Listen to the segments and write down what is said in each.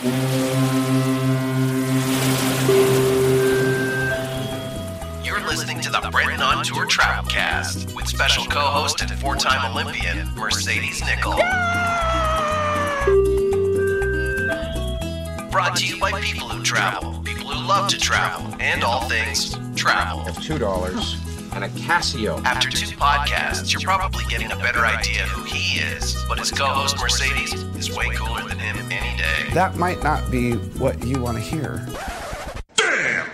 You're listening to the Brenton on Tour Travelcast with special co-host and four-time Olympian Mercedes Nicoll. Brought to you by people who travel, people who love to travel, and all things travel. two dollars and a Casio. After two podcasts, you're probably getting a better idea who he is, but his co-host Mercedes is way cooler than him any day. That might not be what you want to hear. Damn!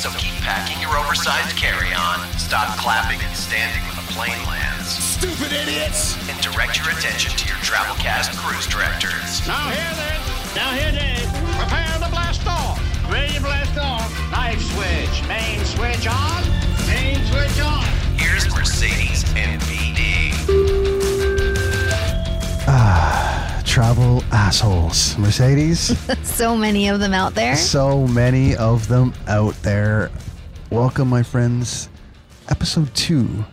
So keep packing your oversized carry-on, stop clapping and standing when the plane lands, Stupid idiots! and direct your attention to your Travelcast cruise directors. Now here then, now here Dave. Prepare to blast off. Ready to blast off. Knife switch. Main switch on. Main switch on. Here's Mercedes and BD. Ah, travel assholes. Mercedes, So many of them out there. so many of them out there. Welcome, my friends. Episode two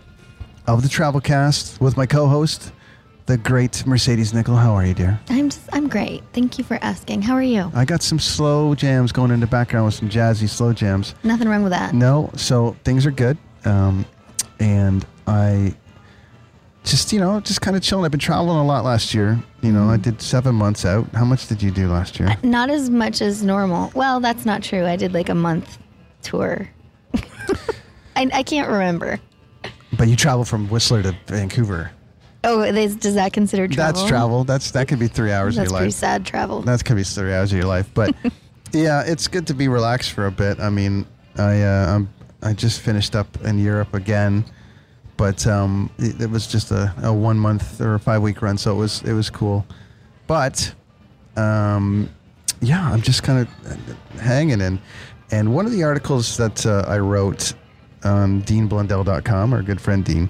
of the Travelcast with my co host, the great Mercedes Nicoll. How are you, dear? I'm just, I'm great. Thank you for asking. How are you? I got some slow jams going in the background with some jazzy slow jams. Nothing wrong with that. No, so things are good. Um, and I just, you know, just kind of chilling. I've been traveling a lot last year. You know, I did seven months out. How much did you do last year? Not as much as normal. Well, that's not true. I did like a month tour. I, I can't remember. But you travel from Whistler to Vancouver. Oh, is, does that consider travel? That's travel. That's that could be three hours That's of your life pretty life. sad travel. That could be three hours of your life. But yeah, it's good to be relaxed for a bit. I mean, I uh, I'm, I just finished up in Europe again, but um, it, it was just a, a one month or a five week run, so it was it was cool. But um, yeah, I'm just kind of hanging in. And one of the articles that uh, I wrote on DeanBlundell.com, our good friend Dean,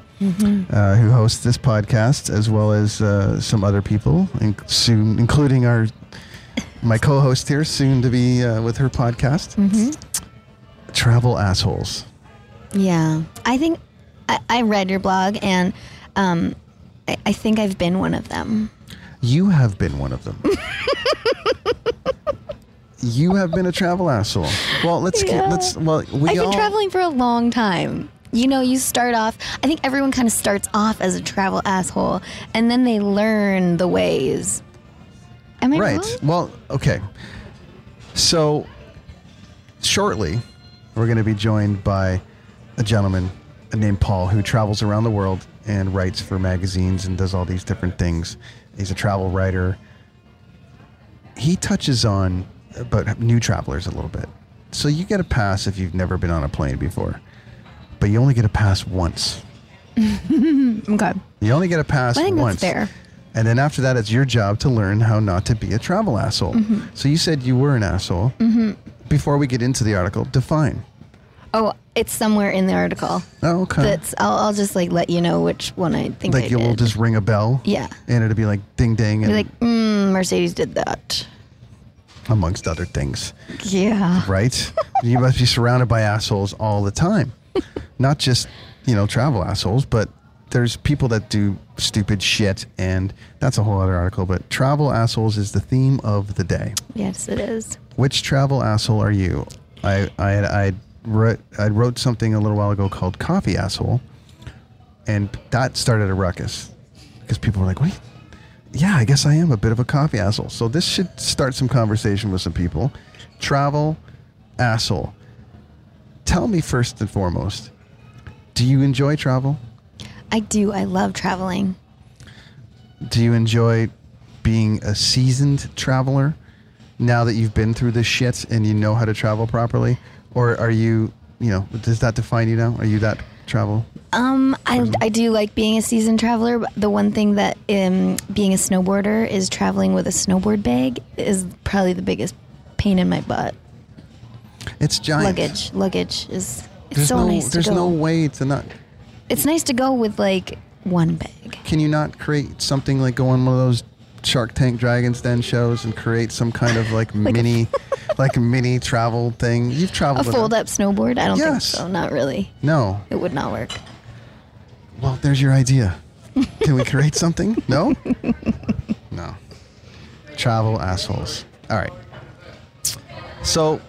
uh, who hosts this podcast, as well as uh, some other people, in- soon, including our my co-host here, soon to be uh, with her podcast, Travel Assholes. yeah. I think I, I read your blog and um, I, I think I've been one of them. You have been one of them. you have been a travel asshole. Well, let's Yeah. get let's well we I've all been traveling for a long time. You know, you start off, I think everyone kind of starts off as a travel asshole and then they learn the ways. Am I Right. wrong? Well, okay. So, shortly, we're going to be joined by a gentleman named Paul who travels around the world and writes for magazines and does all these different things. He's a travel writer. He touches on about new travelers a little bit. So, you get a pass if you've never been on a plane before, but you only get a pass once. Okay. You only get a pass I think that's once. fair. And then after that, it's your job to learn how not to be a travel asshole. Mm-hmm. So you said you were an asshole. Before we get into the article, define. Oh, it's somewhere in the article. Oh, okay. That's I'll, I'll just like let you know which one I think like I you will did. just ring a bell. Yeah. And it'll be like ding ding and Be like, mm, Mercedes did that. Amongst other things, Yeah. right? you must be surrounded by assholes all the time. Not just, you know, travel assholes, but there's people that do stupid shit and that's a whole other article, but travel assholes is the theme of the day. Yes, it is. Which travel asshole are you? I I I wrote I wrote something a little while ago called coffee asshole, and that started a ruckus because people were like, "Wait, yeah, I guess I am a bit of a coffee asshole." So this should start some conversation with some people. Travel asshole. Tell me first and foremost, do you enjoy travel? I do. I love traveling. Do you enjoy being a seasoned traveler now that you've been through this shit and you know how to travel properly? Or are you, you know, does that define you now? Are you that travel? Um, I, I do like being a seasoned traveler. But the one thing that um, being a snowboarder is traveling with a snowboard bag is probably the biggest pain in my butt. It's giant. Luggage, luggage is it's There's so no, nice to there's go. no way to not. It's nice to go with like one bag. Can you not create something like go on one of those Shark Tank Dragons Den shows and create some kind of like, mini, like mini travel thing? You've A traveled. with fold up snowboard? I don't Yes. think so. Not really. No. It would not work. Well, there's your idea. Can we create something? No? No. Travel assholes. All right. So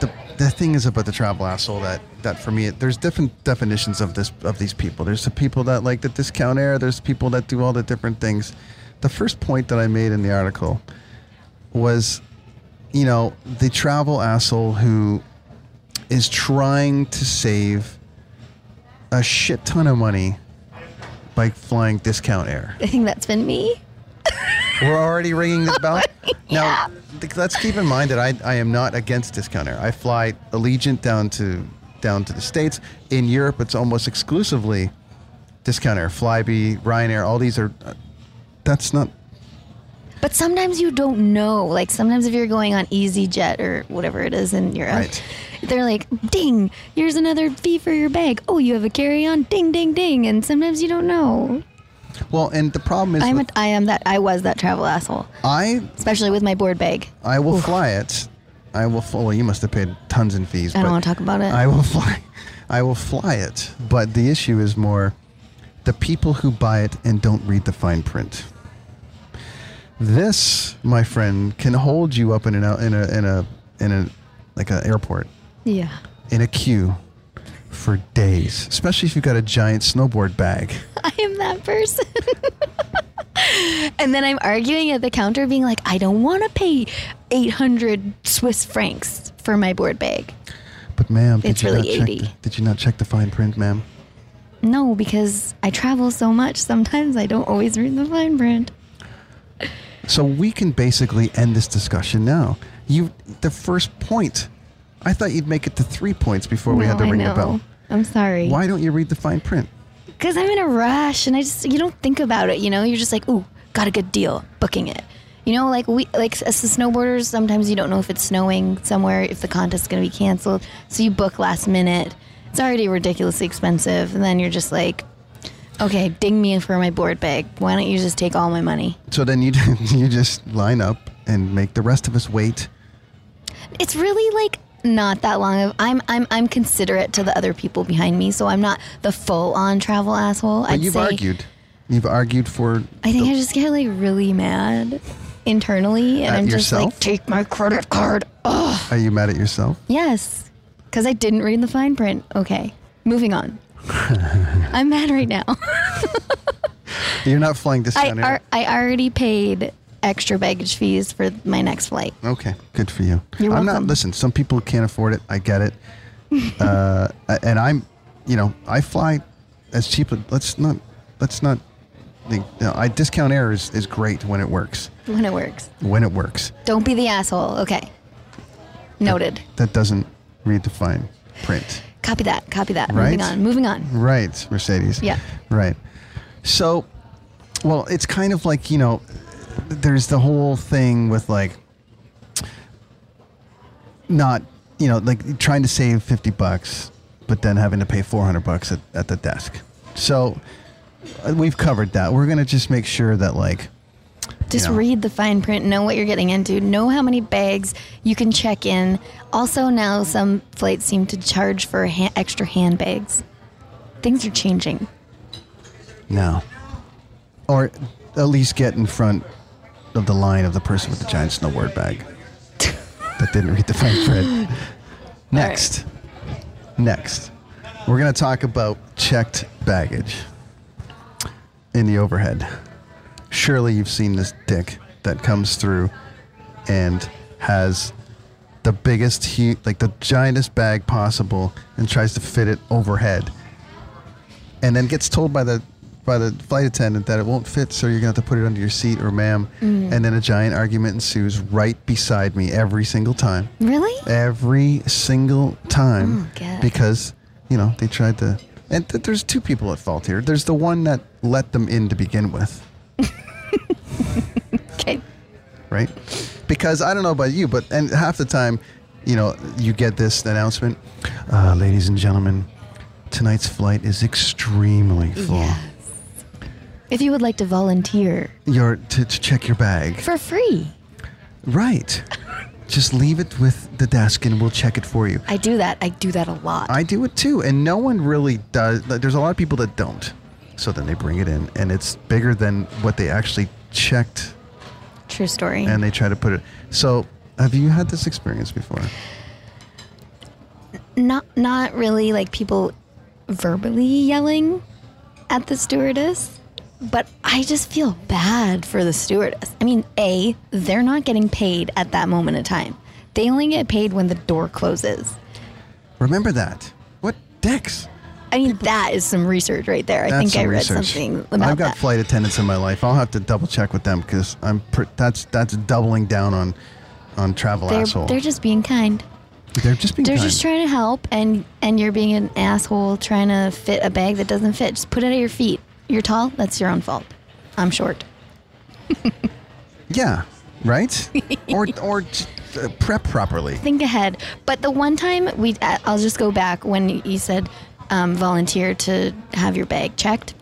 the the thing is about the travel asshole that that for me there's different definitions of this of these people. There's the people that like the discount air. There's people that do all the different things. The first point that I made in the article was, you know, the travel asshole who is trying to save a shit ton of money by flying discount air. I think that's been me. We're already ringing the bell. Now, th- let's keep in mind that I, I am not against discount air. I fly Allegiant down to down to the states. In Europe, it's almost exclusively discount air. Flybe, Ryanair, all these are. Uh, that's not. But sometimes you don't know. Like sometimes if you're going on EasyJet or whatever it is in Europe, Right. they're like, "Ding! Here's another fee for your bag. Oh, you have a carry-on. Ding, ding, ding!" And sometimes you don't know. Well, and the problem is, I'm a, I am that. I was that travel asshole, I especially with my board bag. I will fly it. I will. fl- Well, you must have paid tons in fees. I don't wanna talk about it. I will fly. I will fly it. But the issue is more the people who buy it and don't read the fine print. This, my friend, can hold you up in an in a in a in a like an airport Yeah. in a queue for days, especially if you've got a giant snowboard bag. I am that person. and then I'm arguing at the counter, being like, I don't want to pay 800 Swiss francs for my board bag. But ma'am, did It's you really not check the, did you not check the fine print, ma'am? No, because I travel so much, sometimes I don't always read the fine print. So we can basically end this discussion now. You, the first point. I thought you'd make it to three points before we had to I ring the bell. I'm sorry. Why don't you read the fine print? Because I'm in a rush and I just, you don't think about it, you know? You're just like, ooh, got a good deal, booking it. You know, like we, like as the snowboarders, sometimes you don't know if it's snowing somewhere, if the contest's going to be canceled. So you book last minute. It's already ridiculously expensive. And then you're just like, okay, ding me for my board bag. Why don't you just take all my money? So then you you just line up and make the rest of us wait. It's really like not that long of I'm I'm I'm considerate to the other people behind me, so I'm not the full on travel asshole. But I'd you've say argued. You've argued for. I think the- I just get like really mad internally, and I'm just like, take my credit card. Oh, Are you mad at yourself? yes, because I didn't read the fine print. Okay, moving on. I'm mad right now. You're not flying I discount air. ar- I already paid extra baggage fees for my next flight. Okay, good for you. You're I'm not. welcome. Listen, some people can't afford it. I get it. uh, and I'm, you know, I fly as cheap. Let's not. Let's not. You know, I discount air is, is great when it works. When it works. When it works, Don't be the asshole. Okay. Noted. that doesn't read the fine print. Copy that. Copy that. Right? Moving on. Moving on. Right, Mercedes. Yeah. Right. So, well, it's kind of like, you know, there's the whole thing with like not, you know, like trying to save 50 bucks, but then having to pay 400 bucks at, at the desk. So, uh, we've covered that. We're going to just make sure that, like, Just know. read the fine print, know what you're getting into, know how many bags you can check in. Also, now some flights seem to charge for ha- extra handbags. Things are changing. no. Or at least get in front of the line of the person with the giant snowboard bag that didn't read the fine print. Next. Next. We're going to talk about checked baggage in the overhead. Surely you've seen this dick that comes through and has the biggest, hu- like the giantest bag possible and tries to fit it overhead. And then gets told by the by the flight attendant that it won't fit, so you're gonna have to put it under your seat or ma'am. Mm. And then a giant argument ensues right beside me every single time Really? every single time Oh, because you know they tried to and th- there's two people at fault here there's the one that let them in to begin with Okay. right because i don't know about you but and half the time you know you get this announcement uh, ladies and gentlemen tonight's flight is extremely full Yes. If you would like to volunteer you're to, to check your bag for free, right just leave it with the desk and we'll check it for you I do that. I do that a lot. I do it too, and no one really does. There's a lot of people that don't. So then they bring it in, and it's bigger than what they actually checked, True story. and they try to put it. So Have you had this experience before? Not not really like people verbally yelling at the stewardess, but I just feel bad for the stewardess. I mean, A, they're not getting paid at that moment of time. They only get paid when the door closes. Remember that. What dicks? I mean, that is some research right there. I That's think I read research. something about I've got that. flight attendants in my life. I'll have to double check with them because I'm pr- that's that's doubling down on on travel they're, asshole. they're just being kind. They're just being They're kind. just trying to help, and and you're being an asshole trying to fit a bag that doesn't fit. Just put it at your feet. You're tall. That's your own fault. I'm short. yeah, right? or or uh, prep properly. Think ahead. But the one time we, uh, I'll just go back when you said um, volunteer to have your bag checked.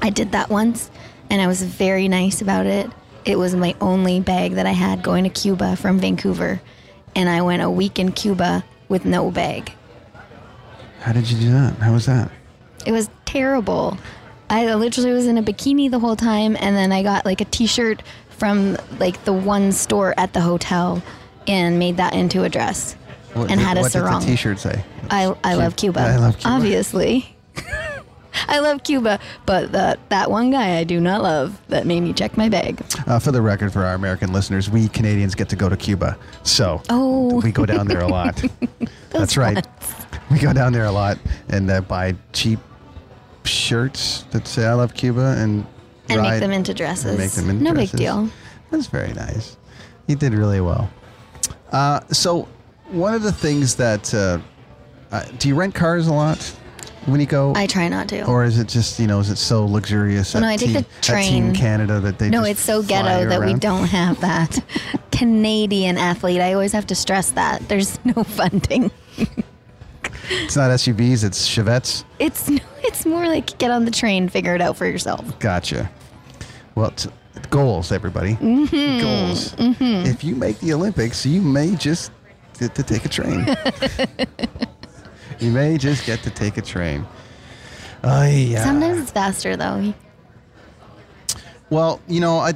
I did that once, and I was very nice about it. It was my only bag that I had going to Cuba from Vancouver, and I went a week in Cuba with no bag. How did you do that? How was that? It was terrible. I literally was in a bikini the whole time, and then I got like a T-shirt from like the one store at the hotel, and made that into a dress, What and did- had a what did sarong. the T-shirt say? I I love Cuba. I love Cuba. Obviously. I love Cuba, but that that one guy I do not love that made me check my bag. Uh, for the record, for our American listeners, we Canadians get to go to Cuba, so Oh. we go down there a lot. That's right. We go down there a lot and uh, buy cheap shirts that say "I love Cuba" and And make ride- them into dresses. make them into no dresses. big deal. That's very nice. You did really well. Uh, so, one of the things that uh, uh, do you rent cars a lot when you go? I try not to. or is it just you know is it so luxurious? No, I take Team, the Team train. Canada that they no, it's so ghetto that we around? don't have that. Canadian athlete. I always have to stress that. There's no funding. It's not SUVs, it's Chevettes. It's no, it's more like get on the train, figure it out for yourself. Gotcha. Well, t- goals, everybody. Mm-hmm. Goals. If you make the Olympics, you may just get to take a train. you may just get to take a train. Oh, yeah. Sometimes it's faster though. Well, you know, I,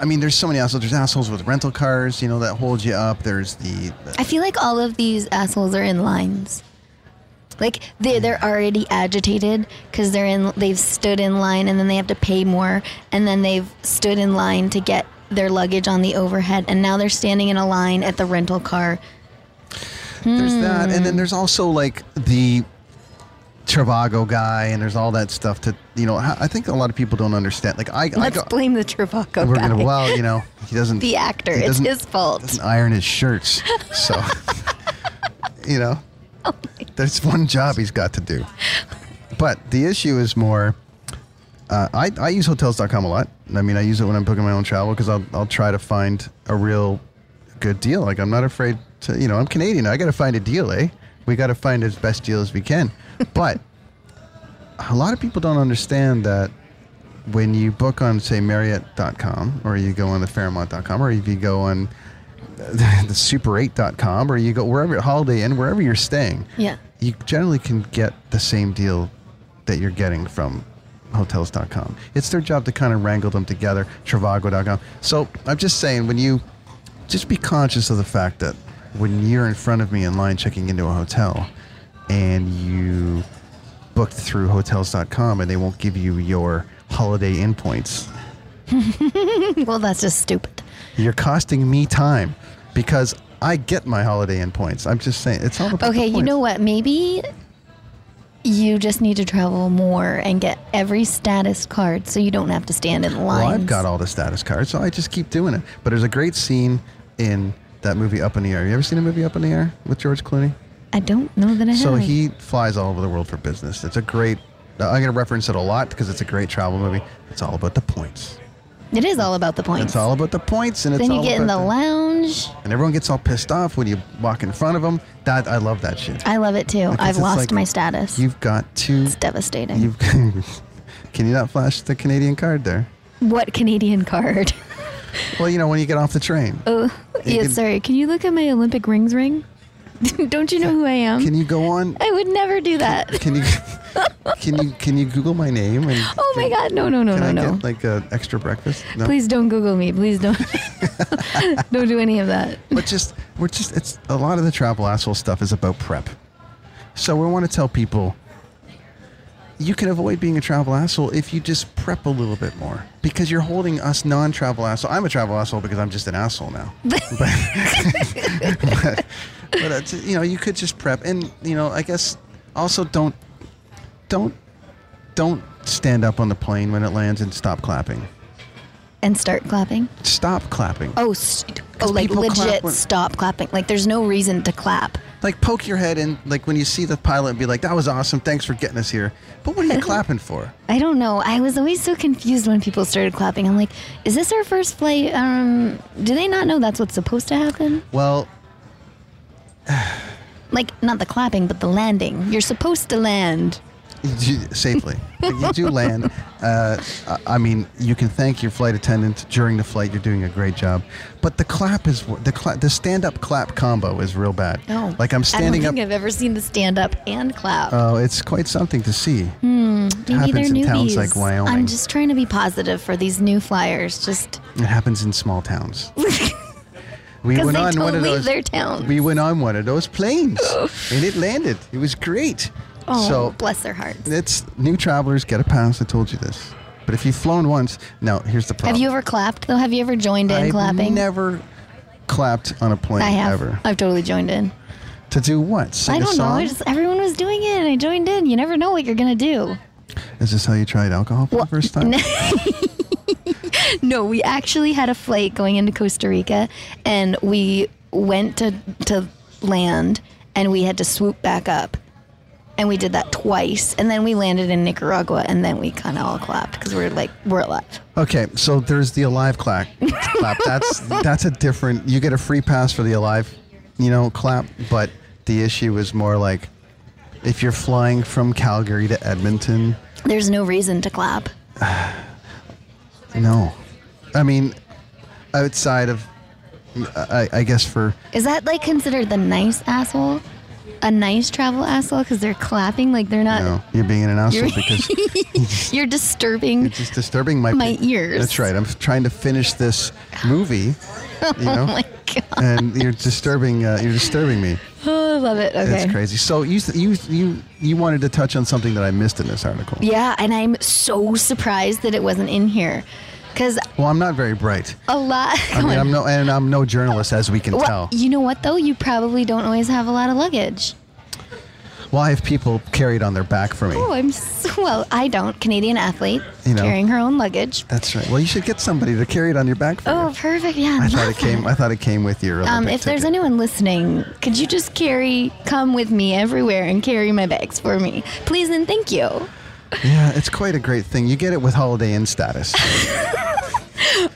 I mean, there's so many assholes. There's assholes with rental cars, you know, that hold you up. There's the, I feel like all of these assholes are in lines. Like they mm. they're already agitated because they're in they've stood in line and then they have to pay more and then they've stood in line to get their luggage on the overhead and now they're standing in a line at the rental car. there's that, and Hmm. then there's also like the Trivago guy, and there's all that stuff. To you know, I I think a lot of people don't understand. Like I, I Let's go, blame the Trivago we're guy. gonna well, you know, he doesn't. the actor. he It's doesn't- his fault. doesn't iron his shirts. So, you know, Oh there's one job he's got to do. But the issue is more. Uh, I, I use hotels.com a lot. I mean, I use it when I'm booking my own travel because I'll, I'll try to find a real good deal. Like, I'm not afraid to, you know, I'm Canadian. I got to find a deal, eh? We got to find as best deal as we can. But a lot of people don't understand that when you book on, say, Marriott.com or you go on the Fairmont.com or if you go on the Super8.com or you go wherever, Holiday Inn, wherever you're staying, Yeah. you generally can get the same deal that you're getting from hotels.com. It's their job to kind of wrangle them together, Trivago.com. So I'm just saying, when you just be conscious of the fact that when you're in front of me in line checking into a hotel and you booked through hotels.com and they won't give you your Holiday Inn points, Well, that's just stupid. you're costing me time because I get my Holiday Inn points. I'm just saying, it's all about Okay, you know what? Maybe you just need to travel more and get every status card so you don't have to stand in lines. Well, I've got all the status cards, so I just keep doing it. But there's a great scene in that movie Up in the Air. You ever seen a movie Up in the Air with George Clooney? I don't know that I So have. he flies all over the world for business. It's a great. I'm going to reference it a lot because it's a great travel movie. It's all about the points. It is all about the points. It's all about the points, and it's then you get in the about lounge. and everyone gets all pissed off when you walk in front of them. That I love that shit. I love it too. Because I've lost like my status. You've got to. it's devastating. You've. can you not flash the Canadian card there? what Canadian card? Well, you know when you get off the train. oh, yeah, can- sorry. Can you look at my Olympic rings ring? don't you know who I am? Can you go on? I would never do that. Can you can you can you Google my name and Oh my God! No, no, no, can no, I no. get like a extra breakfast? No. Please don't Google me. Please don't. don't do any of that. But just we're just it's a lot of the travel asshole stuff is about prep. So we want to tell people you can avoid being a travel asshole if you just prep a little bit more because you're holding us non-travel asshole. I'm a travel asshole because I'm just an asshole now. but but, but uh, you know, you could just prep and you know, I guess also don't don't don't stand up on the plane when it lands and stop clapping. And start clapping. Stop clapping. Oh, st- oh, like people clap legit when- stop clapping. Like there's no reason to clap. like poke your head in like when you see the pilot and be like that was awesome thanks for getting us here but what are you clapping for I don't know. I was always so confused when people started clapping. I'm like, is this our first flight? Um, do they not know that's what's supposed to happen? well Like, not the clapping, but the landing. You're supposed to land. You, safely you do land uh, I- mean you can thank your flight attendant during the flight you're doing a great job but the clap is the cla- the stand up clap combo is real bad Oh, like i'm standing I up don't think I've ever seen the stand up and clap. oh it's quite something to see Maybe happens they're in newbies. towns like Wyoming. I'm just trying to be positive for these new flyers. Just it happens in small towns we went on one of those we went on one of those planes and it landed it was great oh, so bless their hearts. It's new travelers get a pass. I told you this. But if you've flown once, no. Here's the problem. Have you ever clapped though? Have you ever joined in clapping? I've clapping? never clapped on a plane I have. ever. I've totally joined in. To do what? Sing I don't know. I just everyone was doing it, and I joined in. You never know what you're gonna do. Is this how you tried alcohol for Well, the first time? No, we actually had a flight going into Costa Rica, and we went to to land, and we had to swoop back up, and we did that twice, and then we landed in Nicaragua, and then we kind of all clapped because we're like we're alive. Okay, so there's the alive clap. clap. That's that's a different. You get a free pass for the alive, you know, clap. But the issue is more like if you're flying from Calgary to Edmonton. There's no reason to clap. No, I mean, outside of, I, I guess for Is that like considered the nice asshole? A nice travel asshole because they're clapping like they're not. no, you're being an asshole You're- because You're disturbing. It's just disturbing my My ears. That's right. I'm trying to finish this movie, you know, Oh my god! and you're disturbing. Uh, you're disturbing me. Oh, I love it. Okay. It's crazy. So you you you you wanted to touch on something that I missed in this article. Yeah, and I'm so surprised that it wasn't in here, because Well, I'm not very bright. a lot. I mean, I'm no and I'm no journalist, as we can Well, tell. you know what though? You probably don't always have a lot of luggage. Well, I have people carried on their back for me. Oh, I'm so well. I don't. Canadian athlete You know. carrying her own luggage. That's right. Well, you should get somebody to carry it on your back for Oh, you. perfect. Yeah. I thought it came. that. I thought it came with your. Um, if there's anyone listening, could you just carry, come with me everywhere and carry my bags for me, please and thank you. Yeah, it's quite a great thing. You get it with Holiday Inn status.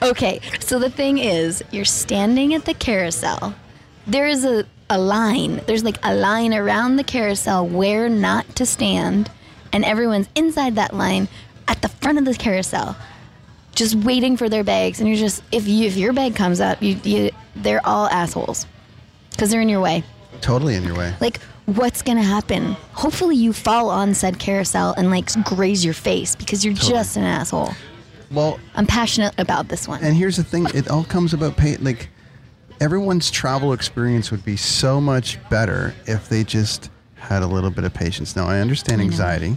Okay, so the thing is, you're standing at the carousel. There is a, a line. There's like a line around the carousel where not to stand, and everyone's inside that line at the front of the carousel, just waiting for their bags. And you're just if you if your bag comes up, you, you they're all assholes because they're in your way. Totally in your way. Like, what's gonna happen? Hopefully, you fall on said carousel and like graze your face because you're just an asshole. Well, I'm passionate about this one. And here's the thing: it all comes about pay. Like everyone's travel experience would be so much better if they just had a little bit of patience. Now, I understand anxiety.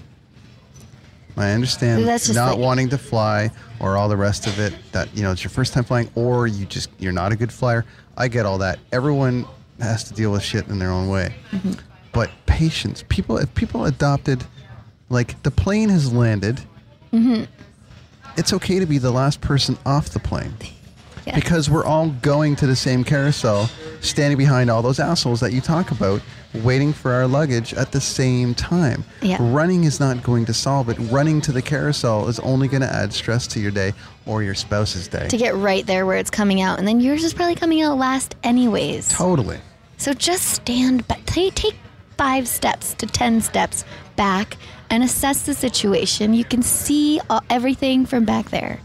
I understand not like- wanting to fly or all the rest of it. That you know, it's your first time flying, or you just you're not a good flyer. I get all that. Everyone has to deal with shit in their own way. Mm-hmm. But patience, people, if people adopted, like the plane has landed. Mm-hmm. It's okay to be the last person off the plane Yeah. because we're all going to the same carousel, standing behind all those assholes that you talk about, waiting for our luggage at the same time. Yeah. Running is not going to solve it. Running to the carousel is only going to add stress to your day or your spouse's day. to get right there where it's coming out, and then yours is probably coming out last anyways. totally. So just stand back. Take, take five steps to ten steps back and assess the situation. You can see all, everything from back there.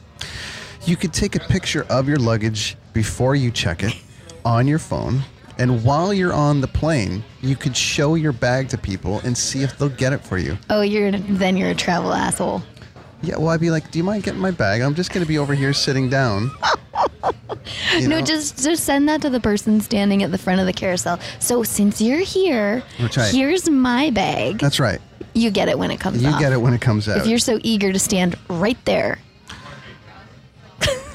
You could take a picture of your luggage before you check it on your phone And while you're on the plane, you could show your bag to people and see if they'll get it for you. Oh, you're then you're a travel asshole. Yeah, well, I'd be like, "Do you mind getting my bag? I'm just going to be over here sitting down." You No, know? just just send that to the person standing at the front of the carousel. So since you're here, right. here's my bag. That's right. you get it when it comes You off. get it when it comes out. If you're so eager to stand right there,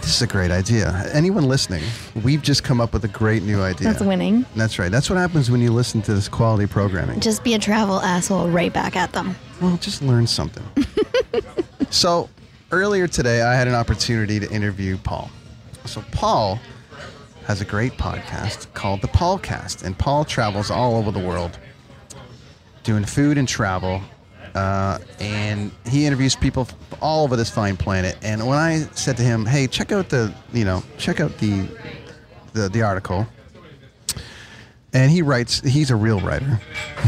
This is a great idea. Anyone listening, we've just come up with a great new idea. that's winning. That's right. That's what happens when you listen to this quality programming. Just be a travel asshole right back at them. Well, just learn something. so, earlier today, I had an opportunity to interview Paul. So, Paul has a great podcast called The Paulcast, and Paul travels all over the world doing food and travel. Uh, and he interviews people all over this fine planet. And when I said to him, "Hey, check out the, you know, check out the, the, the article," and he writes, he's a real writer.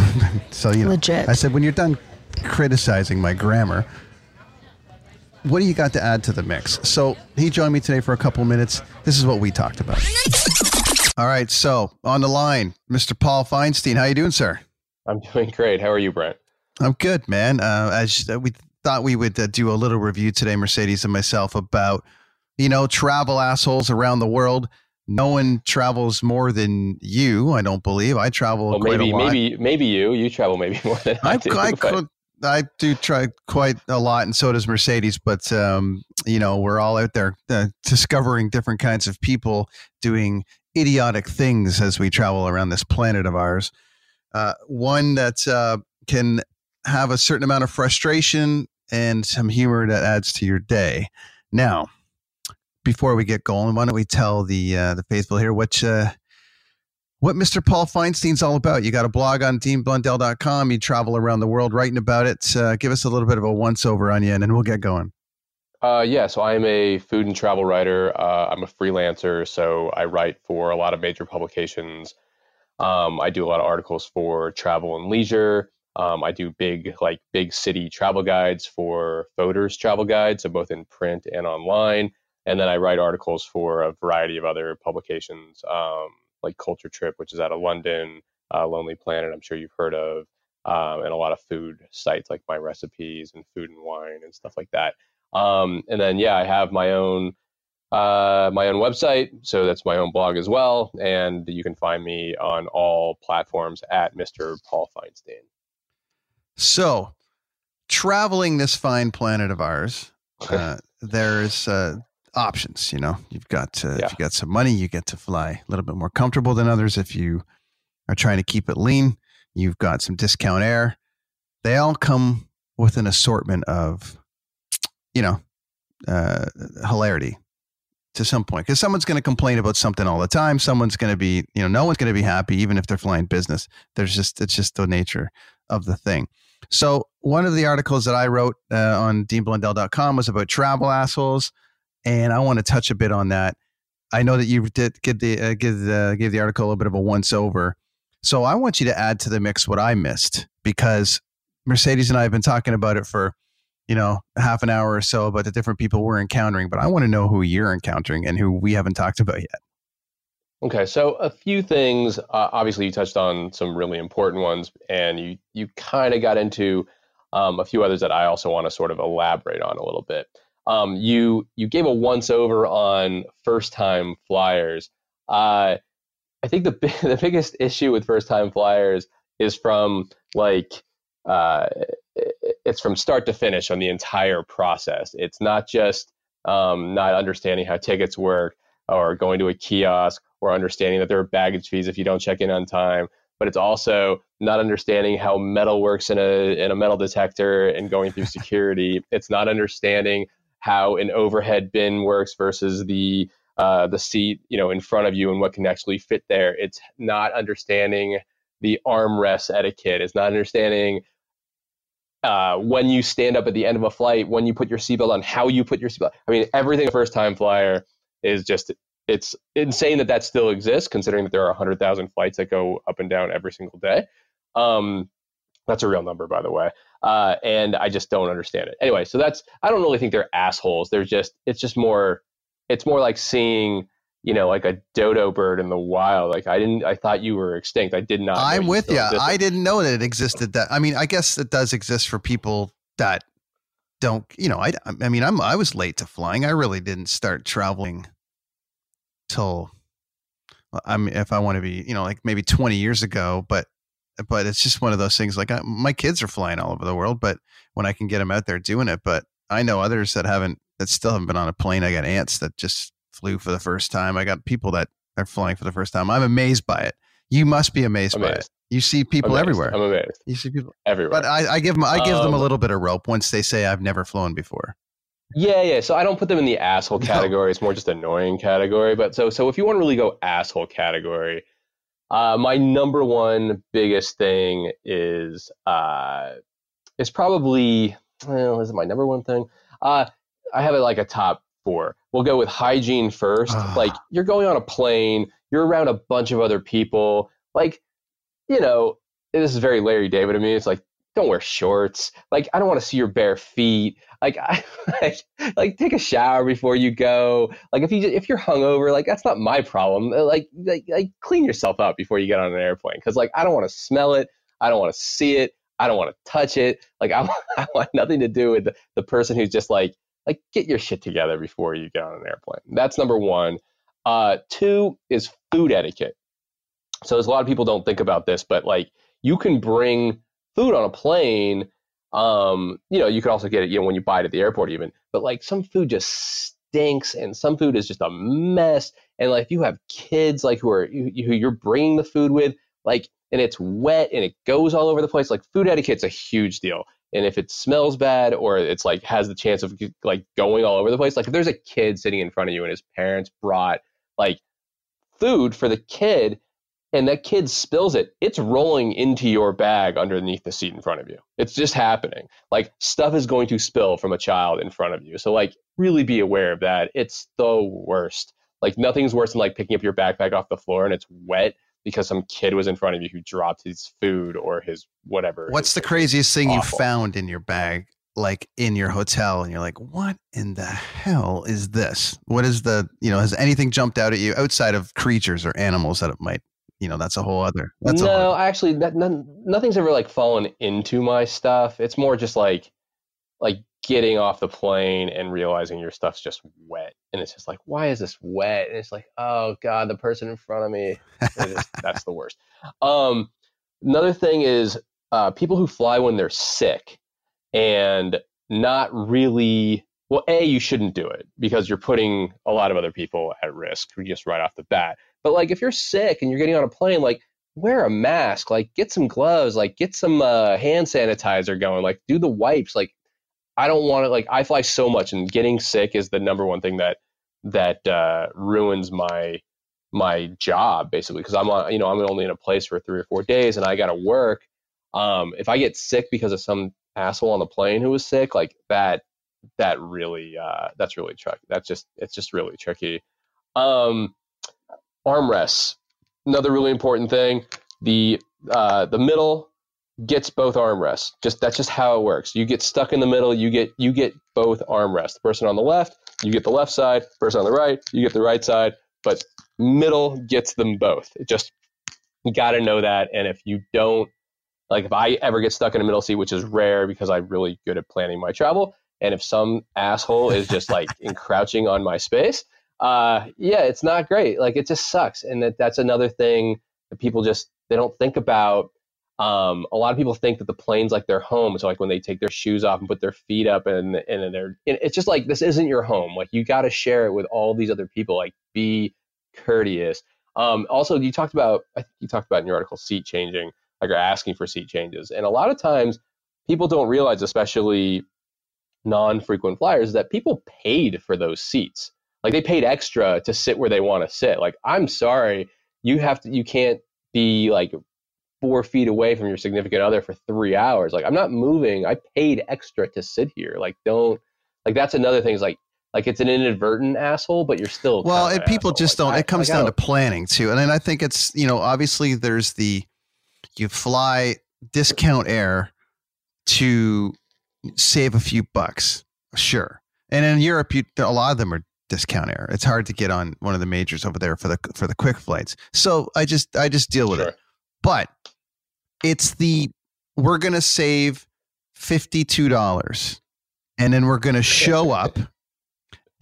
so you know, Legit. I said, when you're done criticizing my grammar, what do you got to add to the mix? So he joined me today for a couple minutes. This is what we talked about. All right, so on the line, Mr. Paul Feinstein. How you doing, sir? I'm doing great. How are you, Brent? I'm good, man. Uh, as uh, we thought we would uh, do a little review today, Mercedes and myself, about you know travel assholes around the world. No one travels more than you. I don't believe I travel Well, maybe, maybe, maybe you. You travel maybe more than I, I, do. I, could, I do try quite a lot, and so does Mercedes. But um, you know, we're all out there uh, discovering different kinds of people doing idiotic things as we travel around this planet of ours. Uh, one that uh, can have a certain amount of frustration and some humor that adds to your day. Now, before we get going, why don't we tell the uh, the faithful here what uh, what Mr. Paul Feinstein's all about. You got a blog on deanblundell.com. You travel around the world writing about it. Uh, give us a little bit of a once over on you, and then we'll get going. Uh, yeah, so I'm a food and travel writer. Uh, I'm a freelancer, so I write for a lot of major publications. Um, I do a lot of articles for travel and leisure. Um, I do big, like big city travel guides for Fodor's travel guides, so both in print and online. And then I write articles for a variety of other publications, um, like Culture Trip, which is out of London, uh, Lonely Planet, I'm sure you've heard of, um, and a lot of food sites like My Recipes and Food and Wine and stuff like that. Um, and then yeah, I have my own uh, my own website, so that's my own blog as well, and you can find me on all platforms at Mr. Paul Feinstein. So, traveling this fine planet of ours, uh, there's uh, options. You know, you've got uh, Yeah. if you got some money, you get to fly a little bit more comfortable than others. If you are trying to keep it lean, you've got some discount air. They all come with an assortment of, you know, uh, hilarity to some point because someone's going to complain about something all the time. Someone's going to be, you know, no one's going to be happy even if they're flying business. There's just it's just the nature of the thing. So one of the articles that I wrote uh, on deanblundell.com was about travel assholes, and I want to touch a bit on that. I know that you did give the uh, give the gave the article a little bit of a once over, so I want you to add to the mix what I missed because Mercedes and I have been talking about it for you know half an hour or so about the different people we're encountering, but I want to know who you're encountering and who we haven't talked about yet. Okay, so a few things. Uh, obviously, you touched on some really important ones, and you you kind of got into um, a few others that I also want to sort of elaborate on a little bit. Um, you you gave a once over on first time flyers. Uh, I think the the biggest issue with first time flyers is from like uh, it's from start to finish on the entire process. It's not just um, not understanding how tickets work or going to a kiosk or understanding that there are baggage fees if you don't check in on time. But it's also not understanding how metal works in a in a metal detector and going through security. it's not understanding how an overhead bin works versus the uh, the seat you know in front of you and what can actually fit there. It's not understanding the armrest etiquette. It's not understanding uh, when you stand up at the end of a flight, when you put your seatbelt on, how you put your seatbelt. I mean, everything first time flyer is just it's insane that that still exists, considering that there are 100,000 flights that go up and down every single day. Um, that's a real number, by the way. Uh, and I just don't understand it. Anyway, so that's I don't really think they're assholes. They're just it's just more it's more like seeing you know, like a dodo bird in the wild. Like I didn't, I thought you were extinct. I did not. I'm with you. existed. I didn't know that it existed. That I mean, I guess it does exist for people that don't. You know, I. I mean, I'm. I was late to flying. I really didn't start traveling till. I mean, if I want to be, you know, like maybe 20 years ago, but but it's just one of those things. Like I, my kids are flying all over the world, but when I can get them out there doing it, but I know others that haven't, that still haven't been on a plane. I got aunts that just flew for the first time. I got people that are flying for the first time. I'm amazed by it. You must be amazed, by it. You see people Amazed. everywhere. I'm amazed. you see people, Everywhere. but I, I give them, I give them a Um, little bit of rope once they say I've never flown before. Yeah, yeah. So I don't put them in the asshole No. category. It's more just annoying category. But so so if you want to really go asshole category, uh, my number one biggest thing is uh, is probably well, is it my number one thing? Uh, I have it like a top four. We'll go with hygiene first. Ah. like you're going on a plane, you're around a bunch of other people. Like, you know, this is very Larry David to me. It's like, don't wear shorts. Like, I don't want to see your bare feet. Like, I like, like take a shower before you go. Like, if you if you're hungover, like that's not my problem. Uh, Like, like, like clean yourself up before you get on an airplane. Because like, I don't want to smell it. I don't want to see it. I don't want to touch it. Like, I, I want nothing to do with the, the person who's just like, like, get your shit together before you get on an airplane. That's number one. Uh, two is food etiquette. So there's a lot of people don't think about this, but like, you can bring food on a plane. Um, you know, you can also get it, you know, when you buy it at the airport even. But like, some food just stinks, and some food is just a mess. And like, if you have kids like who are who you're bringing the food with, like, and it's wet and it goes all over the place. Like, food etiquette's a huge deal. And if it smells bad or it's like has the chance of like going all over the place, like if there's a kid sitting in front of you and his parents brought like food for the kid and that kid spills it, it's rolling into your bag underneath the seat in front of you. It's just happening. Like stuff is going to spill from a child in front of you. So like really be aware of that. It's the worst. Like nothing's worse than like picking up your backpack off the floor and it's wet because some kid was in front of you who dropped his food or his whatever. What's the craziest thing you found in your bag, like in your hotel, and you're like, "What in the hell is this? What is the you know? Has anything jumped out at you outside of creatures or animals that it might? You know, that's a whole other. That's no, whole, I actually that, none, nothing's ever like fallen into my stuff. It's more just like like getting off the plane and realizing your stuff's just wet, and it's just like, why is this wet? And it's like, oh god, the person in front of me. It is- that's the worst. Um, another thing is uh, people who fly when they're sick and not really. Well, a you shouldn't do it because you're putting a lot of other people at risk just right off the bat. But like if you're sick and you're getting on a plane, like wear a mask, like get some gloves, like get some uh, hand sanitizer going, like do the wipes. Like I don't want to like I fly so much and getting sick is the number one thing that that uh, ruins my my job basically because I'm on you know I'm only in a place for three or four days and I got to work. Um, if I get sick because of some asshole on the plane who was sick, like that that really uh, that's really tricky. That's just it's just really tricky. Um, armrests, another really important thing. The uh, the middle gets both armrests. Just that's just how it works. You get stuck in the middle. You get you get both armrests. The person on the left, you get the left side. Person on the right, you get the right side. But middle gets them both. It just you got to know that. And if you don't, like, if I ever get stuck in a middle seat, which is rare because I'm really good at planning my travel, and if some asshole is just like encroaching on my space, uh, yeah, it's not great. Like, it just sucks. And that that's another thing that people just they don't think about. Um, a lot of people think that the plane's like their home. So like when they take their shoes off and put their feet up and and they're it's just like this isn't your home. Like you got to share it with all these other people. Like be courteous. Um, also, you talked about I think you talked about in your article seat changing, like or asking for seat changes, and a lot of times people don't realize, especially non-frequent flyers, that people paid for those seats. Like they paid extra to sit where they want to sit. Like I'm sorry, you have to, you can't be like four feet away from your significant other for three hours. Like I'm not moving. I paid extra to sit here. Like don't like that's another thing. Is like like it's an inadvertent asshole, but you're still well, people just Like, don't. I- it comes like, down to planning too, and then I think it's you know obviously there's the you fly discount air to save a few bucks, sure. And in Europe, you, a lot of them are discount air. It's hard to get on one of the majors over there for the for the quick flights. So I just I just deal with Sure. it. But it's the we're going to save $52 and then we're going to show up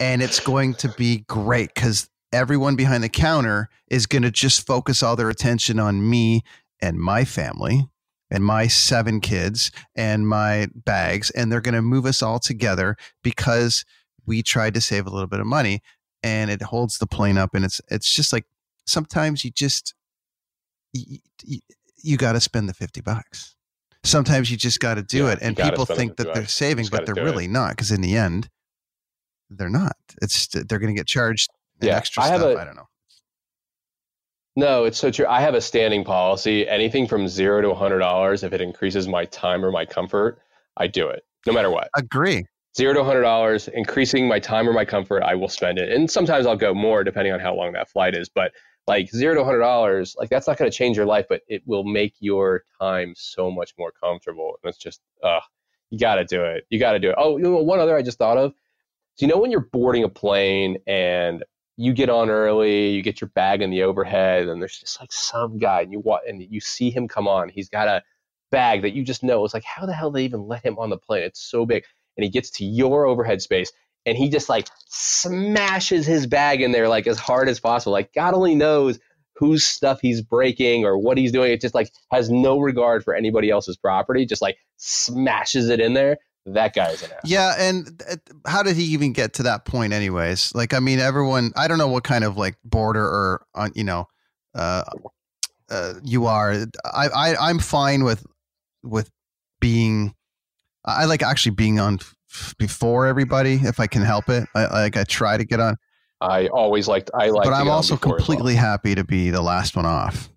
and it's going to be great cuz everyone behind the counter is going to just focus all their attention on me and my family and my seven kids and my bags and they're going to move us all together because we tried to save a little bit of money and it holds the plane up and it's it's just like sometimes you just you, you, got to spend the 50 bucks sometimes you just got to do Yeah, it and people think that they're saving but they're do it. really not because in the end they're not it's they're going to get charged Yeah, extra I have stuff a- I don't know No, it's so true. I have a standing policy. Anything from zero to hundred dollars, if it increases my time or my comfort, I do it, no matter what. agree Zero to hundred dollars, increasing my time or my comfort, I will spend it. And sometimes I'll go more depending on how long that flight is. But like zero to hundred dollars, like that's not going to change your life, but it will make your time so much more comfortable. And it's just, uh, you got to do it. You got to do it. Oh, you know, one other I just thought of. So you know when you're boarding a plane and you get on early, you get your bag in the overhead, and there's just like some guy, and you wa- and you see him come on. He's got a bag that you just know. It's like how the hell they even let him on the plane? It's so big, and he gets to your overhead space, and he just like smashes his bag in there like as hard as possible. Like God only knows whose stuff he's breaking or what he's doing. It just like has no regard for anybody else's property. Just like smashes it in there. That guy's an ass. Yeah, and uh, how did he even get to that point, anyways? Like, I mean, everyone. I don't know what kind of like border or on, you know, uh, uh, you are. I, I I'm fine with with being. I like actually being on f- before everybody if I can help it. I like I try to get on, I always liked. I like. but I'm also as well. completely happy to be the last one off.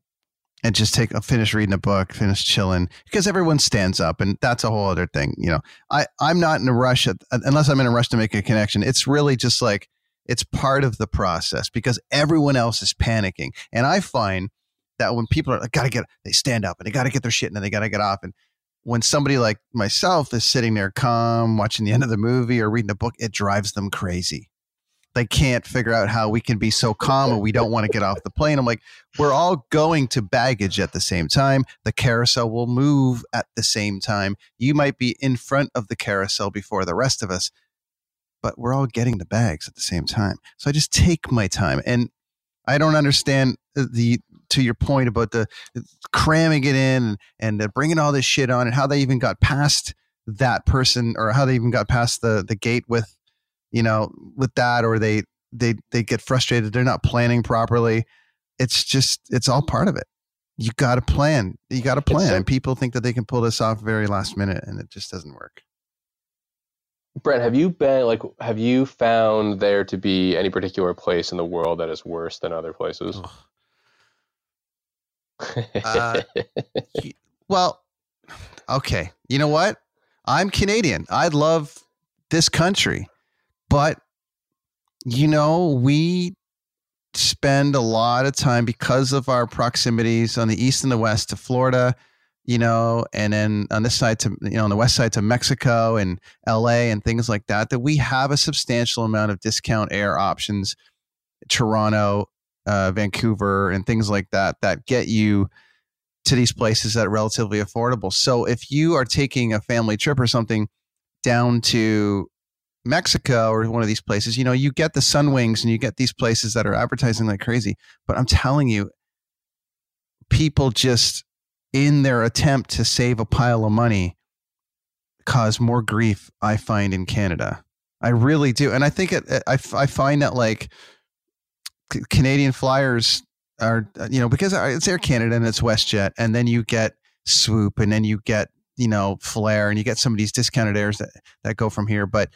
And just take finish reading a book, finish chilling because everyone stands up, and that's a whole other thing. You know, I I'm not in a rush at, unless I'm in a rush to make a connection. It's really just like it's part of the process because everyone else is panicking, and I find that when people are like, gotta get, they stand up and they gotta get their shit and then they gotta get off, and when somebody like myself is sitting there calm, watching the end of the movie or reading a book, it drives them crazy. They can't figure out how we can be so calm and we don't want to get off the plane. I'm like, we're all going to baggage at the same time. The carousel will move at the same time. You might be in front of the carousel before the rest of us, but we're all getting the bags at the same time. So I just take my time. And I don't understand uh, the, to your point about the cramming it in and, and uh, bringing all this shit on and how they even got past that person or how they even got past the, the gate with, you know, with that, or they, they, they get frustrated. They're not planning properly it's just it's all part of it. You got to plan. You got to plan. so- and people think that they can pull this off very last minute, and it just doesn't work. Brett, have you been like? Have you found there to be any particular place in the world that is worse than other places? Uh, Well, okay. You know what? I'm Canadian. I love this country, but you know we spend a lot of time because of our proximities on the east and the west to Florida, you know, and then on this side to you know on the west side to Mexico and LA and things like that. That we have a substantial amount of discount air options, Toronto, uh, Vancouver, and things like that that get you to these places that are relatively affordable. So if you are taking a family trip or something down to Mexico or one of these places, you know, you get the Sunwings and you get these places that are advertising like crazy. But I'm telling you, people just in their attempt to save a pile of money cause more grief, I find, in Canada. I really do. And I think it, I, I find that like Canadian flyers are, uh, you know, because it's Air Canada and it's WestJet, and then you get Swoop, and then you get, you know, Flair, and you get some of these discounted airs that, that go from here. But,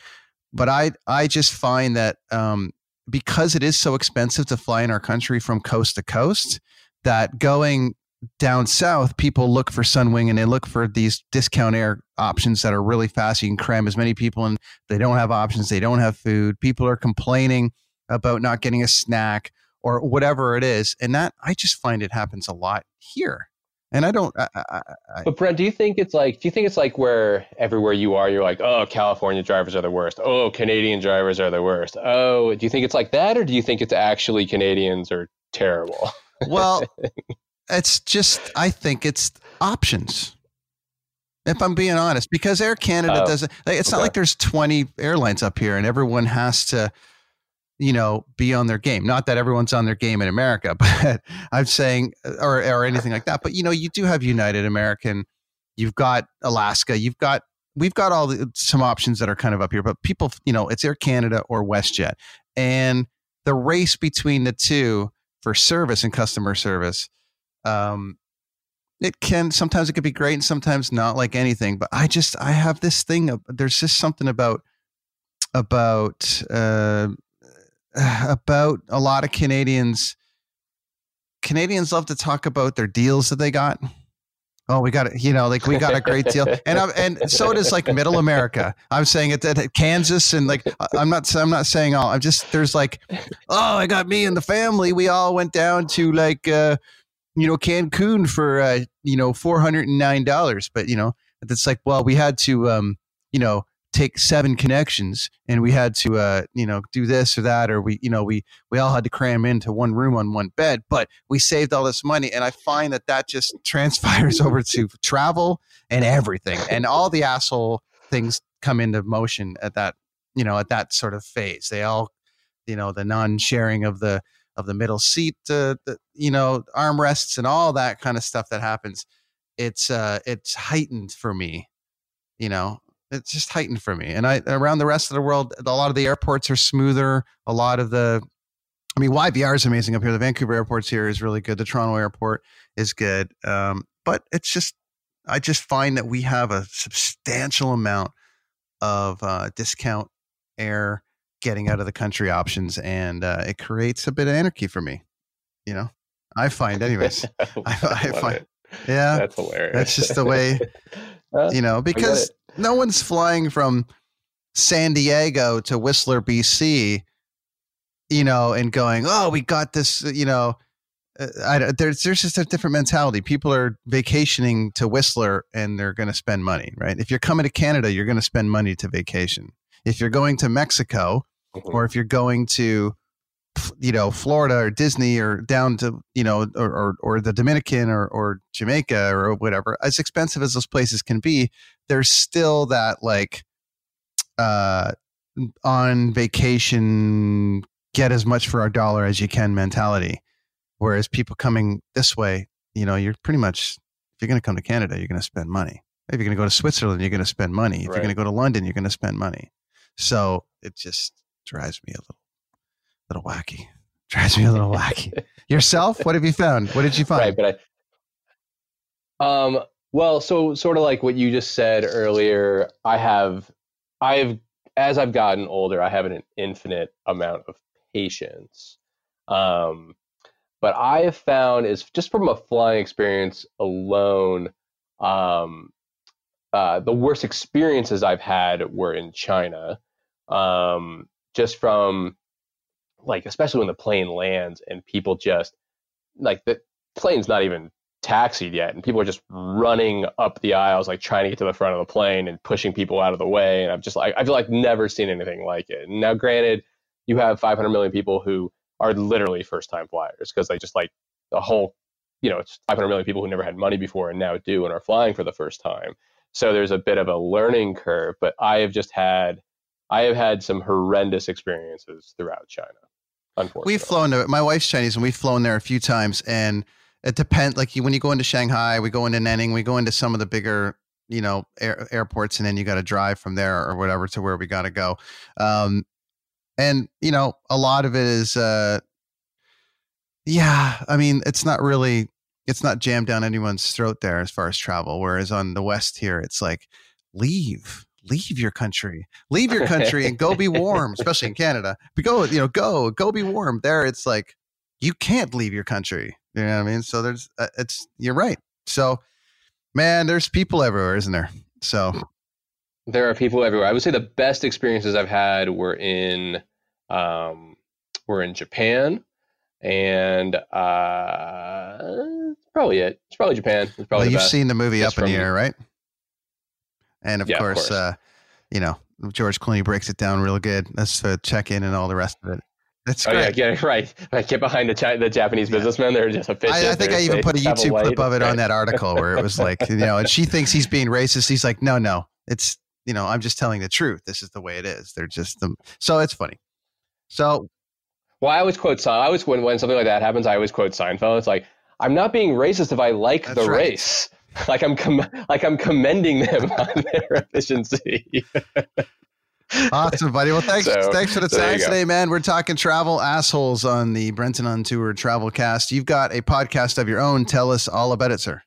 but I, I just find that um, because it is so expensive to fly in our country from coast to coast, that going down south, people look for Sunwing and they look for these discount air options that are really fast. You can cram as many people in. They don't have options. They don't have food. People are complaining about not getting a snack or whatever it is. And that I just find it happens a lot here. And I don't. I, I, I, But Brent, do you think it's like? Do you think it's like where everywhere you are, you're like, oh, California drivers are the worst. Oh, Canadian drivers are the worst. Oh, do you think it's like that, or do you think it's actually Canadians are terrible? well, it's just. I think it's options. If I'm being honest, because Air Canada Oh, doesn't. Like, it's not like there's 20 airlines up here, and everyone has to, you know, be on their game. Not that everyone's on their game in America, but I'm saying, or or anything like that. But you know, you do have United American. You've got Alaska. You've got we've got all the, some options that are kind of up here. But people, you know, it's Air Canada or WestJet, and the race between the two for service and customer service. Um, it can sometimes it could be great and sometimes not like anything but i just i have this thing there's just something about about uh about a lot of canadians. Canadians love to talk about their deals that they got. Oh we got it you know like we got a great deal. And I'm, and so does like middle america. I'm saying it at kansas and like i'm not i'm not saying all i'm just there's like oh i got me and the family. We all went down to like uh you know, Cancun for uh, you know four hundred and nine dollars. But you know, it's like, well, we had to, um, you know, take seven connections, and we had to, uh, you know, do this or that, or we, you know, we we all had to cram into one room on one bed. But we saved all this money, and I find that that just transpires over to travel and everything, and all the asshole things come into motion at that, you know, at that sort of phase. They all, you know, the non-sharing of the of the middle seat, uh, the, you know, armrests and all that kind of stuff that happens. It's uh, it's heightened for me, you know. It's just heightened for me. And I around the rest of the world, a lot of the airports are smoother. A lot of the, I mean, YVR is amazing up here. The Vancouver airports here is really good. The Toronto airport is good. Um, but it's just, I just find that we have a substantial amount of uh, discount air getting out of the country options, and uh, it creates a bit of anarchy for me. You know, I find, anyways. I, I find, it. yeah, That's hilarious. that's just the way Uh, you know, because no one's flying from San Diego to Whistler, BC, you know, and going, oh, we got this, you know. Uh, I, there's there's just a different mentality. People are vacationing to Whistler and they're going to spend money, right? If you're coming to Canada, you're going to spend money to vacation. If you're going to Mexico, Mhm. or if you're going to you know florida or disney or down to you know or or, or the dominican or, or jamaica or whatever as expensive as those places can be there's still that like uh on vacation get as much for our dollar as you can mentality. Whereas people coming this way you know you're pretty much if you're going to come to canada you're going to spend money. If you're going to go to switzerland you're going to spend money. If Right. you're going to go to london you're going to spend money. So it just drives me a little little wacky. Drives me a little wacky. Yourself? What have you found? What did you find? right but i um well so sort of like what you just said earlier i have i've as i've gotten older i have an infinite amount of patience. Um but i have found is just from a flying experience alone um uh, the worst experiences I've had were in China, um, just from like especially when the plane lands and people just like the plane's not even taxied yet and people are just running up the aisles like trying to get to the front of the plane and pushing people out of the way and i'm just like i feel like never seen anything like it. Now granted you have 500 million people who are literally first time flyers because they just like the whole you know it's 500 million people who never had money before and now do and are flying for the first time. So there's a bit of a learning curve but i have just had i have had some horrendous experiences throughout china unfortunately We've flown to my wife's Chinese and we've flown there a few times and it depends like when you go into Shanghai, we go into Nanning, we go into some of the bigger, you know, air, airports and then you got to drive from there or whatever to where we got to go. Um, and you know, a lot of it is, uh, yeah, I mean, it's not really, it's not jammed down anyone's throat there as far as travel. Whereas on the West here, it's like, leave, leave your country, leave your country and go be warm, especially in Canada. But go, you know, go, go be warm. There, it's like you can't leave your country. You know what I mean? So there's, uh, it's, you're right. So, man, there's people everywhere, isn't there? So, there are people everywhere. I would say the best experiences I've had were in um, were in Japan, and uh, probably it. It's probably Japan. It's probably Well, you've best. seen the movie Up in the Air, right? And of Yeah, of course, course. Uh, you know George Clooney breaks it down real good. That's the check in and all the rest of it. That's Oh yeah, great. yeah, right. right. Get behind the cha- the Japanese businessmen. They're just efficient. I, I think I They're- even put a YouTube light. clip of it Right. on that article where it was like, you know, and she thinks he's being racist. He's like, no, no, it's, you know, I'm just telling the truth. This is the way it is. They're just them. So it's funny. So Well, I always quote. I always when when something like that happens, I always quote Seinfeld. It's like I'm not being racist if I like the right. race. Like I'm com- like I'm commending them on their efficiency. awesome, buddy. Well, thanks, So, thanks for the you time today, man. We're talking travel assholes on the Brenton on Tour Travel Cast. You've got a podcast of your own. Tell us all about it, sir.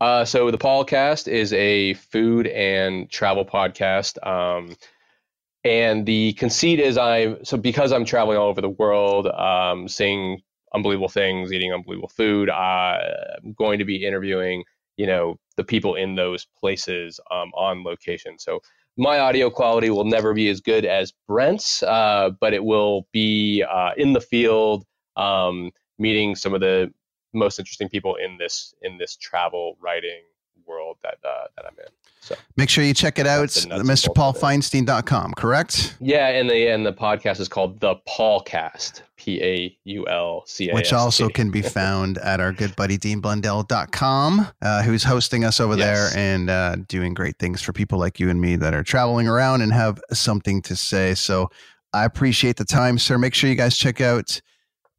Uh, so the Paulcast is a food and travel podcast. Um, and the conceit is I so because I'm traveling all over the world, um, seeing unbelievable things, eating unbelievable food. I'm going to be interviewing, you know, the people in those places um, on location. So my audio quality will never be as good as Brent's, uh, but it will be uh, in the field, um, meeting some of the most interesting people in this in this travel writing world that uh, that I'm in. So Make sure you check it out. That's the nuts and bolts. MrPaulFeinstein.com, correct? yeah, and the and the podcast is called the Paulcast, P A U L C A. Which also can be found at our good buddy DeanBlundell.com, uh, who's hosting us over Yes. there and uh, doing great things for people like you and me that are traveling around and have something to say. So I appreciate the time, sir. Make sure you guys check out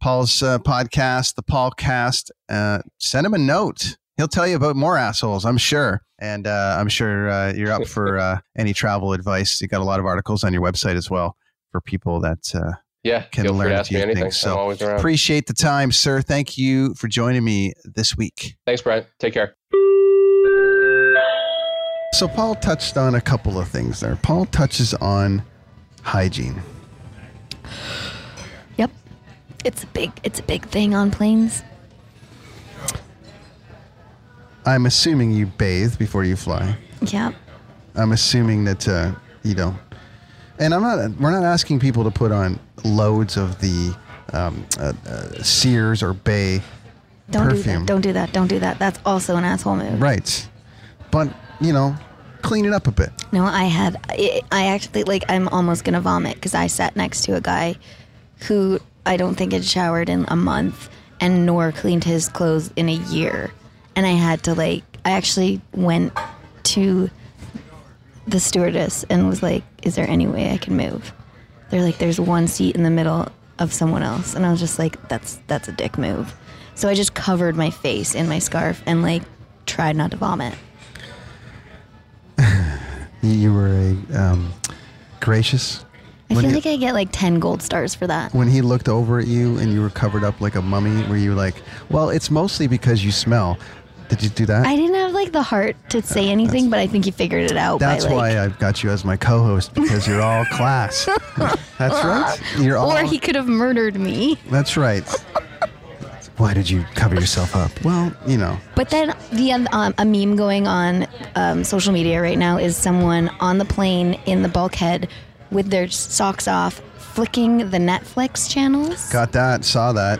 Paul's uh, podcast, the Paulcast. Uh, send him a note. He'll tell you about more assholes, I'm sure. And uh, I'm sure uh, you're up for uh, any travel advice. You got a lot of articles on your website as well for people that uh, yeah. can feel free learn to a ask me anything. things. So I'm always around. appreciate the time, sir. Thank you for joining me this week. Thanks, Brent. Take care. So Paul touched on a couple of things there. Paul touches on hygiene. Yep. It's a big it's a big thing on planes. I'm assuming you bathe before you fly. Yeah. I'm assuming that uh, you don't. And I'm not. We're not asking people to put on loads of the um, uh, uh, Sears or Bay Don't do perfume. that. Don't do that. Don't do that. That's also an asshole move. Right. But you know, clean it up a bit. No, I had. I, I actually like. I'm almost gonna vomit because I sat next to a guy who I don't think had showered in a month and nor cleaned his clothes in a year, and I had to like. I actually went to the stewardess and was like, "Is there any way I can move?" They're like, "There's one seat in the middle of someone else," and I was just like, "That's that's a dick move." So I just covered my face in my scarf and like tried not to vomit. You were a um, gracious. I feel you- like I get like 10 gold stars for that. when he looked over at you and you were covered up like a mummy, were you like, "Well, it's mostly because you smell"? Did you do that? I didn't have like the heart to say anything, but I think you figured it out. That's by, like, why I've got you as my co-host because you're all class. That's right. You're all. Or he could have murdered me. That's right. Why did you cover yourself up? Well, you know. But then the um, a meme going on um, social media right now is someone on the plane in the bulkhead with their socks off, flicking the Netflix channels. Got that. Saw that.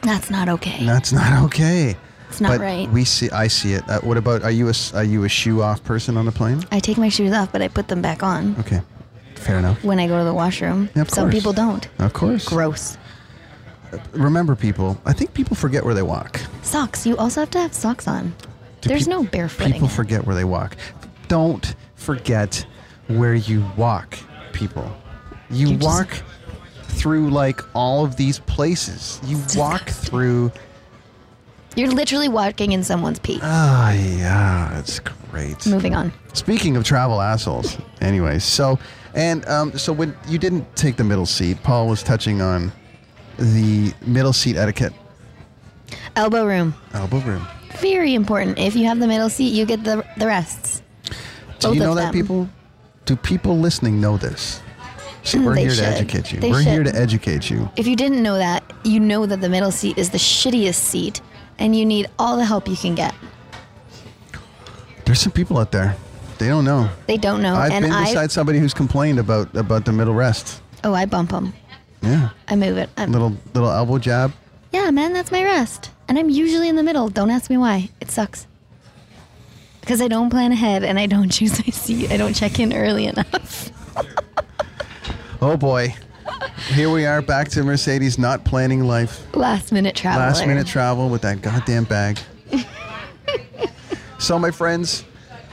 That's not okay. That's not okay. It's not but right. We see. I see it. Uh, what about? Are you a Are you a shoe off person on the plane? I take my shoes off, but I put them back on Okay. Fair enough. when I go to the washroom. Yeah, Some course. people don't. Of course. Gross. Remember, people. I think people forget where they walk. Socks. You also have to have socks on. Do There's peop- no barefooting. People forget where they walk. Don't forget where you walk, people. You, You just- walk through like all of these places. You walk through. You're literally walking in someone's pee. Ah, yeah, it's great. Moving on. Speaking of travel assholes, anyways. So, and um, so when you didn't take the middle seat, Paul was touching on the middle seat etiquette. Elbow room. Elbow room. Very important. If you have the middle seat, you get the the rests. Do Both you know that them. people? Do people listening know this? So Mm, we're here should. to educate you. They we're here to educate you. If you didn't know that, you know that the middle seat is the shittiest seat, and you need all the help you can get. There's some people out there. They don't know. They don't know, I've and been beside somebody who's complained about about the middle rest. oh I bump them. Yeah, I move it. I'm, little little elbow jab. yeah, man, that's my rest. And I'm usually in the middle. Don't ask me why. It sucks. Because I don't plan ahead and I don't choose my seat. I don't check in early enough. Oh boy. Here we are back to Mercedes not planning life. Last minute travel. Last minute travel with that goddamn bag. so, my friends,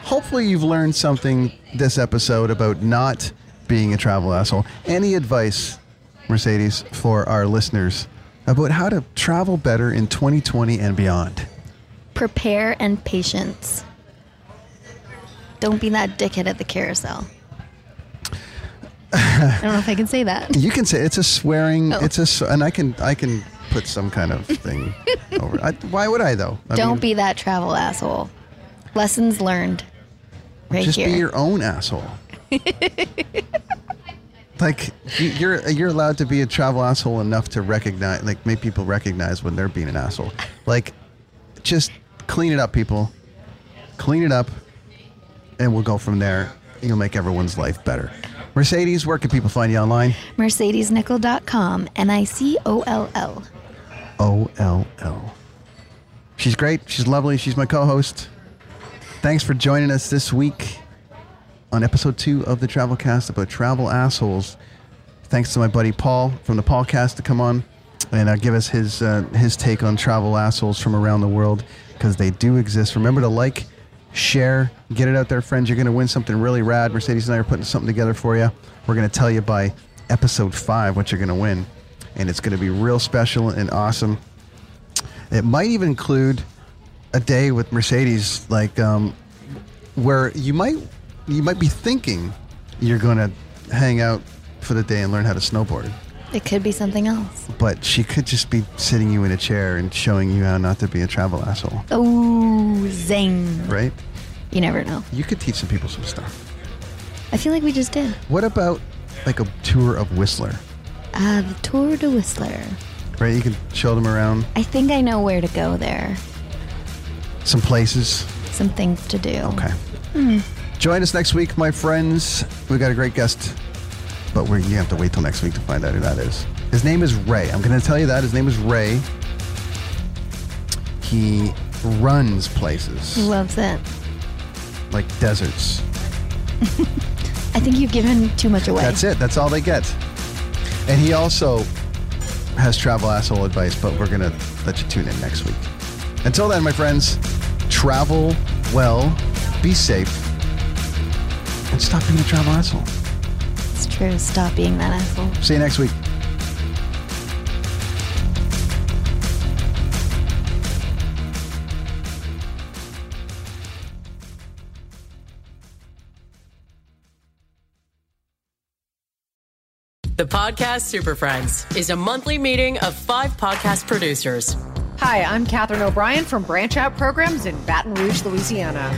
hopefully you've learned something this episode about not being a travel asshole. Any advice, Mercedes, for our listeners about how to travel better in 2020 and beyond? Prepare and patience. Don't be that dickhead at the carousel. I don't know if I can say that. You can say it's a swearing. Oh. It's a and I can I can put some kind of thing over. I, why would I though? I don't mean, be that travel asshole. Lessons learned. Right just here. be your own asshole. like you- you're you're allowed to be a travel asshole enough to recognize, like make people recognize when they're being an asshole. Like, just clean it up, people. Clean it up, and we'll go from there. You'll make everyone's life better. Mercedes, where can people find you online? MercedesNicoll.com. N I C O L L. O L L. She's great. She's lovely. She's my co-host. Thanks for joining us this week on episode two of the Travelcast about travel assholes. Thanks to my buddy Paul from the Paulcast to come on and uh, give us his uh, his take on travel assholes from around the world because they do exist. Remember to like, share, get it out there, friends. You're going to win something really rad. Mercedes and I are putting something together for you. We're going to tell you by episode five what you're going to win, and it's going to be real special and awesome. It might even include a day with Mercedes, like um, where you might you might be thinking you're going to hang out for the day and learn how to snowboard, It could be something else. but she could just be sitting you in a chair and showing you how not to be a travel asshole, Oh, zing. right? You never know. You could teach some people some stuff. I feel like we just did. What about like a tour of Whistler, Uh, the Tour de Whistler. right? You can show them around I think I know where to go there. some places. Some things to do. Okay. Join us next week, my friends. We got a great guest, but we're, you have to wait till next week to find out who that is. His name is Ray. I'm going to tell you that. His name is Ray. He runs places loves it. like deserts. I think you've given too much away. That's it. That's all they get. And he also has travel asshole advice, but we're going to let you tune in next week. Until then, my friends, travel well, be safe, and stop being a travel asshole. It's true. Stop being that asshole. See you next week. The Podcast Super Friends is a monthly meeting of five podcast producers. Hi, I'm Katherine O'Brien from Branch Out Programs in Baton Rouge, Louisiana.